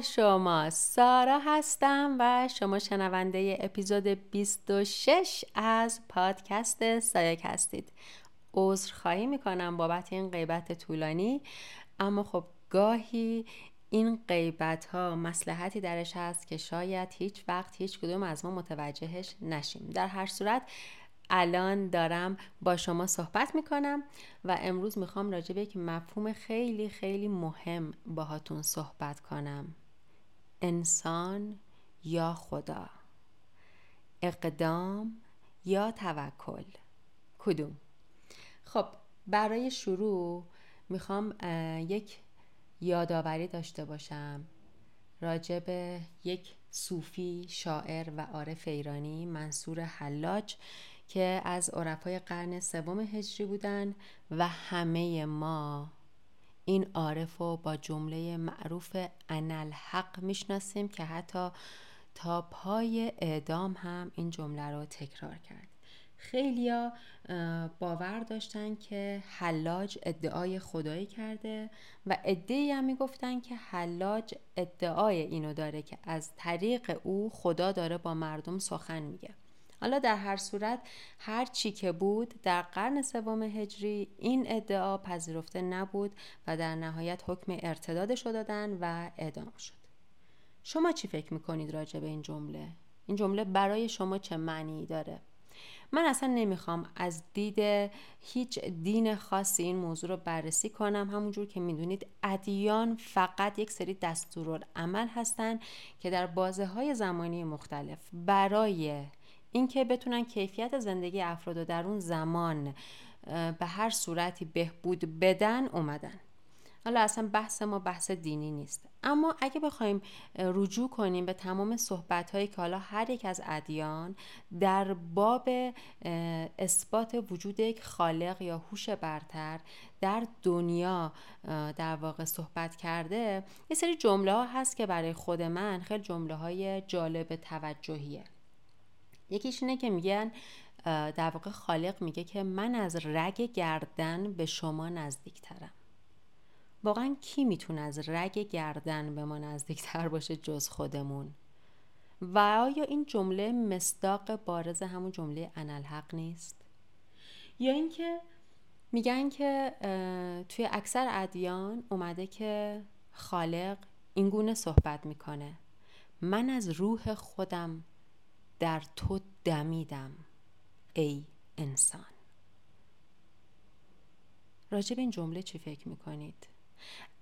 شما سارا هستم و شما شنونده اپیزود 26 از پادکست سایک هستید. عذر خواهی می‌کنم بابت این غیبت طولانی اما خب گاهی این غیبت ها مسلحتی درش هست که شاید هیچ وقت هیچ کدوم از ما متوجهش نشیم. در هر صورت الان دارم با شما صحبت می‌کنم و امروز می‌خوام راجع به یک مفهوم خیلی خیلی مهم باهاتون صحبت کنم. انسان یا خدا؟ اقدام یا توکل؟ کدوم؟ خب برای شروع می‌خوام یک یادآوری داشته باشم. راجع یک صوفی شاعر و عارف ایرانی منصور حلاج که از عرفای قرن سوم هجری بودن و همه ما این عارف رو با جمله معروف انالحق می‌شناسیم که حتی تا پای اعدام هم این جمله رو تکرار کرد. خیلیا باور داشتن که حلاج ادعای خدایی کرده و ادعی هم می‌گفتن که حلاج ادعای اینو داره که از طریق او خدا داره با مردم سخن میگه. حالا در هر صورت هر چی که بود در قرن سوم هجری این ادعا پذیرفته نبود و در نهایت حکم ارتدادش رو دادن و اعدام شد شما چی فکر می‌کنید راجع به این جمله؟ این جمله برای شما چه معنی داره؟ من اصلا نمی‌خوام از دید هیچ دین خاصی این موضوع رو بررسی کنم همونجور که می‌دونید ادیان فقط یک سری دستورالعمل هستن که در بازه های زمانی مختلف برای اینکه بتونن کیفیت زندگی افراد در اون زمان به هر صورتی بهبود بدن اومدن. حالا اصلا بحث ما بحث دینی نیست. اما اگه بخوایم رجوع کنیم به تمام صحبت هایی که حالا هر یک از ادیان در باب اثبات وجود یک خالق یا هوش برتر در دنیا در واقع صحبت کرده یه سری جمله ها هست که برای خود من خیلی جمله های جالب توجهیه. یکیش اینه که میگن در واقع خالق میگه که من از رگ گردن به شما نزدیکترم. واقعا کی می‌تونه از رگ گردن به ما نزدیکتر باشه جز خودمون؟ و آیا این جمله مصداق بارز همون جمله انالحق نیست؟ یا اینکه میگن که توی اکثر ادیان اومده که خالق اینگونه صحبت می‌کنه. من از روح خودم در تو دمیدم ای انسان راجب این جمله چی فکر می‌کنید؟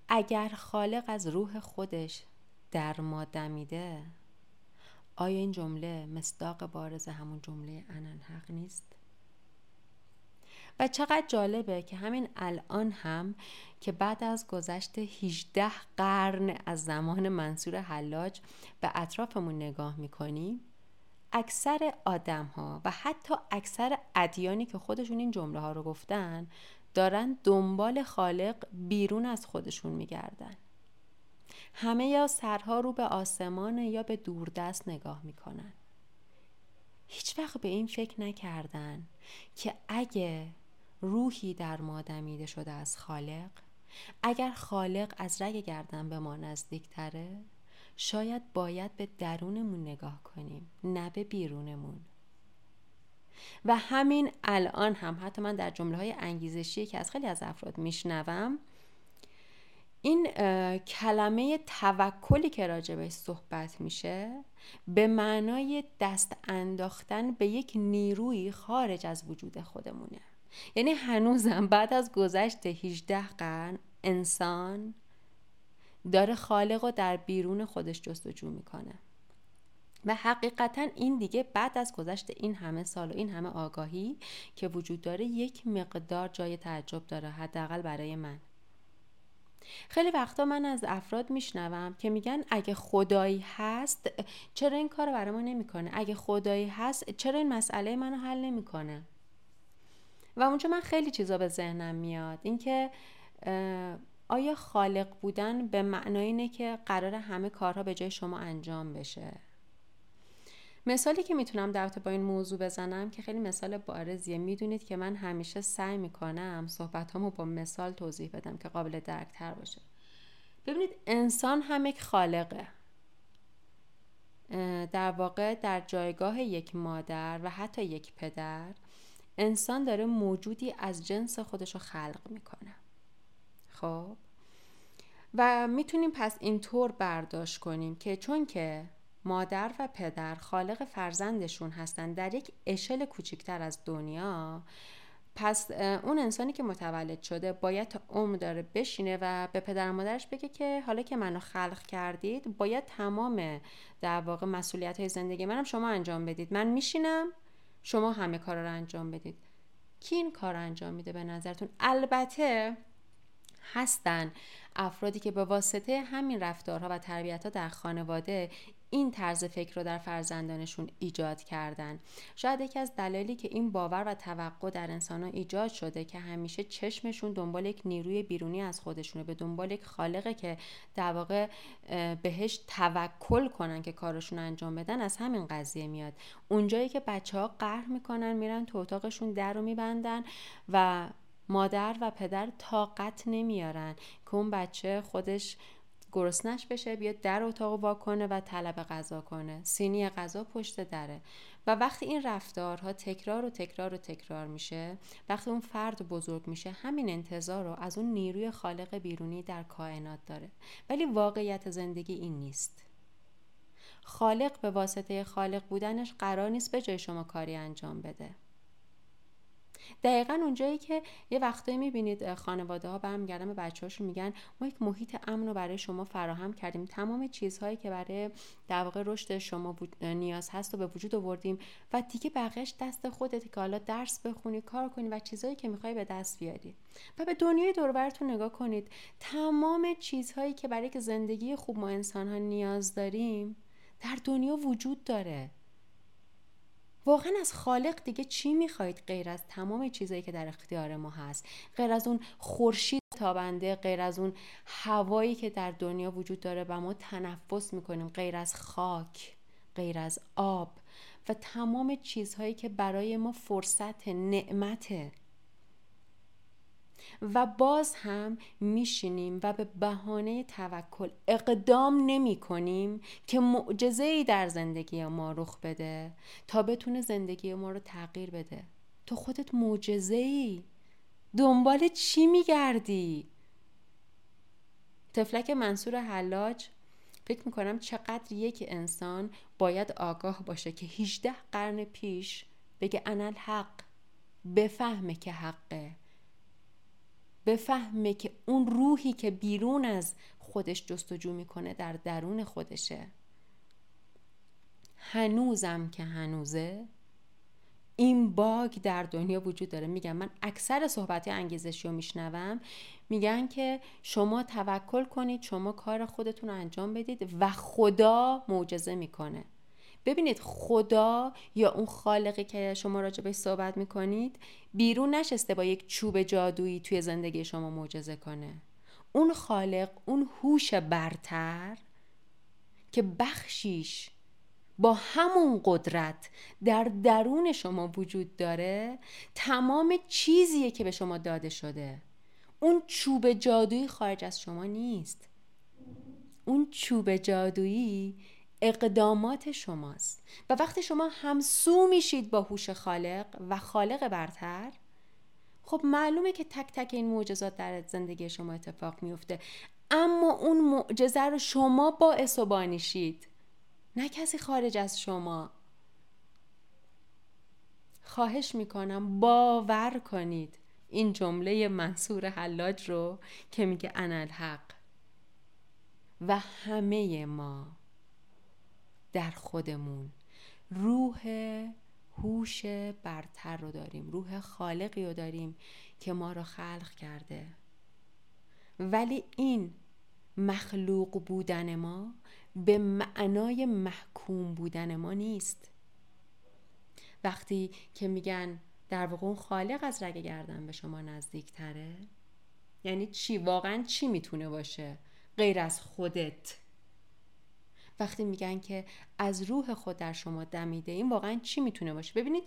اگر خالق از روح خودش در ما دمیده آیا این جمله مصداق بارز همون جمله انالحق نیست؟ و چقدر جالبه که همین الان هم که بعد از گذشت 18 قرن از زمان منصور حلاج به اطرافمون نگاه می‌کنیم اکثر آدم ها و حتی اکثر ادیانی که خودشون این جمله ها رو گفتن دارن دنبال خالق بیرون از خودشون میگردن. همه یا سرها رو به آسمان یا به دوردست نگاه می‌کنن. هیچ وقت به این فکر نکردن که اگه روحی در ما دمیده شده از خالق اگر خالق از رگ گردن به ما نزدیک تره شاید باید به درونمون نگاه کنیم نه به بیرونمون. و همین الان هم حتی من در جمله های انگیزشی که از خیلی از افراد میشنوم این کلمه توکلی که راجبش صحبت میشه به معنای دست انداختن به یک نیروی خارج از وجود خودمونه. یعنی هنوزم بعد از گذشت 18 قرن انسان داره خالق رو در بیرون خودش جستجو می‌کنه. و حقیقتا این دیگه بعد از گذشت این همه سال و این همه آگاهی که وجود داره یک مقدار جای تعجب داره حداقل برای من. خیلی وقتا من از افراد میشنوم که میگن اگه خدایی هست چرا این کار برای ما نمی‌کنه؟ اگه خدایی هست چرا این مسئله منو حل نمی‌کنه؟ و اونجا من خیلی چیزا به ذهنم میاد. اینکه آیا خالق بودن به معنای اینه که قرار همه کارها به جای شما انجام بشه؟ مثالی که می‌تونم در با این موضوع بزنم که خیلی مثال بارزیه. می‌دونید که من همیشه سعی می‌کنم صحبت با مثال توضیح بدم که قابل درکتر باشه. ببینید انسان هم یک خالقه. در واقع در جایگاه یک مادر و حتی یک پدر انسان داره موجودی از جنس خودش رو خلق می‌کنه. خب. و می‌تونیم پس اینطور برداشت کنیم که چون که مادر و پدر خالق فرزندشون هستن در یک اشل کوچکتر از دنیا پس اون انسانی که متولد شده باید عمر داره بشینه و به پدر و مادرش بگه که حالا که منو خلق کردید باید تمام در واقع مسئولیت های زندگی منم شما انجام بدید. من میشینم شما همه کار رو انجام بدید. کی این کار انجام میده به نظرتون؟ البته هستن. افرادی که به واسطه همین رفتارها و تربیت ها در خانواده این طرز فکر رو در فرزندانشون ایجاد کردن. شاید یکی از دلایلی که این باور و توقع در انسان ها ایجاد شده که همیشه چشمشون دنبال یک نیروی بیرونی از خودشونه به دنبال یک خالقه که در واقع بهش توکل کنن که کارشون انجام بدن از همین قضیه میاد. اونجایی که بچه ها قهر می‌کنن میرن تو اتاقشون در رو میبندن و مادر و پدر طاقت نمیارن که اون بچه خودش گرسنش بشه بیاد در اتاق وا کنه و طلب غذا کنه. سینی غذا پشت دره. و وقتی این رفتارها تکرار و تکرار و تکرار میشه وقتی اون فرد بزرگ میشه همین انتظار رو از اون نیروی خالق بیرونی در کائنات داره. ولی واقعیت زندگی این نیست. خالق به واسطه خالق بودنش قرار نیست به جای شما کاری انجام بده. دقیقا اونجایی که یه وقتایی می‌بینید خانواده ها برمیگردن به بچه هاشون میگن ما یک محیط امن رو برای شما فراهم کردیم. تمام چیزهایی که برای در واقع رشد شما نیاز هست و به وجود آوردیم و دیگه بقیهش دست خودت که حالا درس بخونی کار کنی و چیزهایی که می‌خوای به دست بیاری. و به دنیای دوربرتون نگاه کنید. تمام چیزهایی که برای زندگی خوب ما انسان ها نیاز داریم در دنیا وجود داره. واقعا از خالق دیگه چی می‌خواید غیر از تمام چیزایی که در اختیار ما هست؟ غیر از اون خورشید تابنده غیر از اون هوایی که در دنیا وجود داره و ما تنفس می‌کنیم غیر از خاک غیر از آب و تمام چیزهایی که برای ما فرصت نعمته و باز هم میشینیم و به بهانه توکل اقدام نمی کنیم که معجزه ای در زندگی ما رخ بده تا بتونه زندگی ما رو تغییر بده. تو خودت معجزه ای دنبال چی میگردی؟ تفلک منصور حلاج فکر می‌کنم چقدر یک انسان باید آگاه باشه که 18 قرن پیش بگه انا الحق بفهمه که حقه. بفهمه که اون روحی که بیرون از خودش جستجو می‌کنه در درون خودشه. هنوزم که هنوزه این باگ در دنیا وجود داره. میگم من اکثر صحبت انگیزشی رو میشنوم میگن که شما توکل کنید شما کار خودتون رو انجام بدید و خدا معجزه می‌کنه. ببینید خدا یا اون خالقی که شما راجع بهش صحبت می‌کنید بیرون نشسته با یک چوب جادویی توی زندگی شما معجزه کنه. اون خالق اون هوش برتر که بخشیش با همون قدرت در درون شما وجود داره تمام چیزیه که به شما داده شده. اون چوب جادویی خارج از شما نیست. اون چوب جادویی اقدامات شماست. و وقتی شما همسو میشید با هوش خالق و خالق برتر خب معلومه که تک تک این معجزات در زندگی شما اتفاق میفته. اما اون معجزه رو شما باعث و بانیشید نه کسی خارج از شما. خواهش می‌کنم باور کنید. این جمله منصور حلاج رو که میگه انا الحق. و همه ما. در خودمون. روح هوش برتر رو داریم روح خالقی رو داریم که ما رو خلق کرده. ولی این مخلوق بودن ما به معنای محکوم بودن ما نیست. وقتی که میگن در واقع اون خالق از رگ گردن به شما نزدیک تره یعنی چی؟ واقعا چی می‌تونه باشه؟ غیر از خودت. وقتی میگن که از روح خود در شما دمیده این واقعا چی می‌تونه باشه؟ ببینید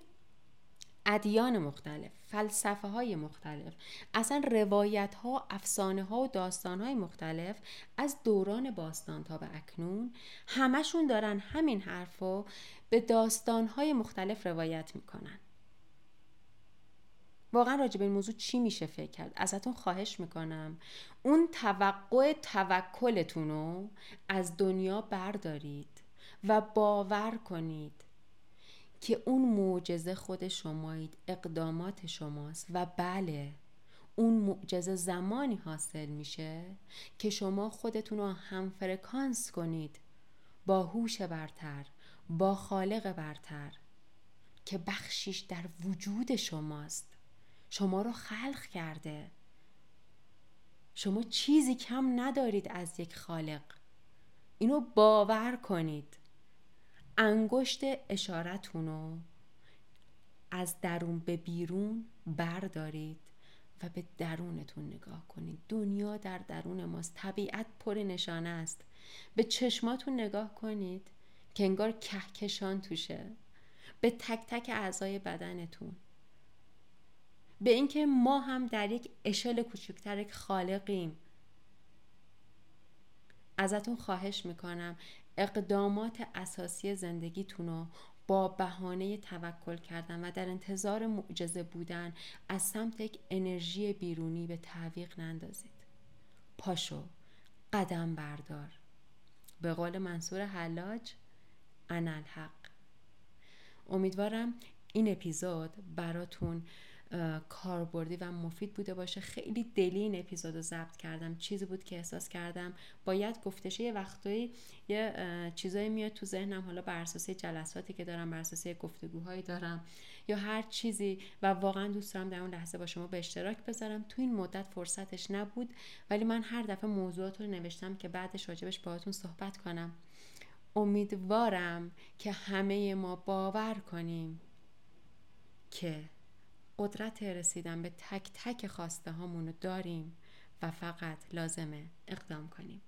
ادیان مختلف فلسفه های مختلف اصلا روایت ها افسانه ها و داستان های مختلف از دوران باستان تا به اکنون همشون دارن همین حرف رو به داستان های مختلف روایت می‌کنن. واقعا راجع به این موضوع چی میشه فکر کرد؟ ازتون خواهش می‌کنم. اون توقع توکلتون رو از دنیا بردارید و باور کنید که اون معجزه خود شمایید اقدامات شماست و بله اون معجزه زمانی حاصل میشه که شما خودتون رو هم فرکانس کنید با هوش برتر با خالق برتر که بخشیش در وجود شماست. شما رو خلق کرده. شما چیزی کم ندارید از یک خالق. اینو باور کنید. انگشت اشارتون رو از درون به بیرون بردارید و به درونتون نگاه کنید. دنیا در درون ماست. طبیعت پر نشانه است. به چشماتون نگاه کنید که انگار کهکشان توشه. به تک تک اعضای بدنتون. به اینکه ما هم در یک اشل کوچکتر یک خالقیم. ازتون خواهش می‌کنم اقدامات اساسی زندگیتون رو با بهانه توکل کردن و در انتظار معجزه بودن از سمت یک انرژی بیرونی به تعویق نندازید. پاشو قدم بردار. به قول منصور حلاج انا الحق. امیدوارم این اپیزود براتون کاربردی و مفید بوده باشه. خیلی دلی این اپیزود رو ضبط کردم. چیزی بود که احساس کردم باید گفتشه. یه وقتایی یه چیزایی میاد تو ذهنم. حالا بر اساس جلساتی که دارم بر اساس گفتگوهایی دارم یا هر چیزی و واقعا دوست دارم در اون لحظه با شما به اشتراک بذارم. تو این مدت فرصتش نبود ولی من هر دفعه موضوعات رو نوشتم که بعدش راجبش باهاتون صحبت کنم. امیدوارم که همه ما باور کنیم که قدرت رسیدن به تک تک خواسته هامونو داریم و فقط لازمه اقدام کنیم.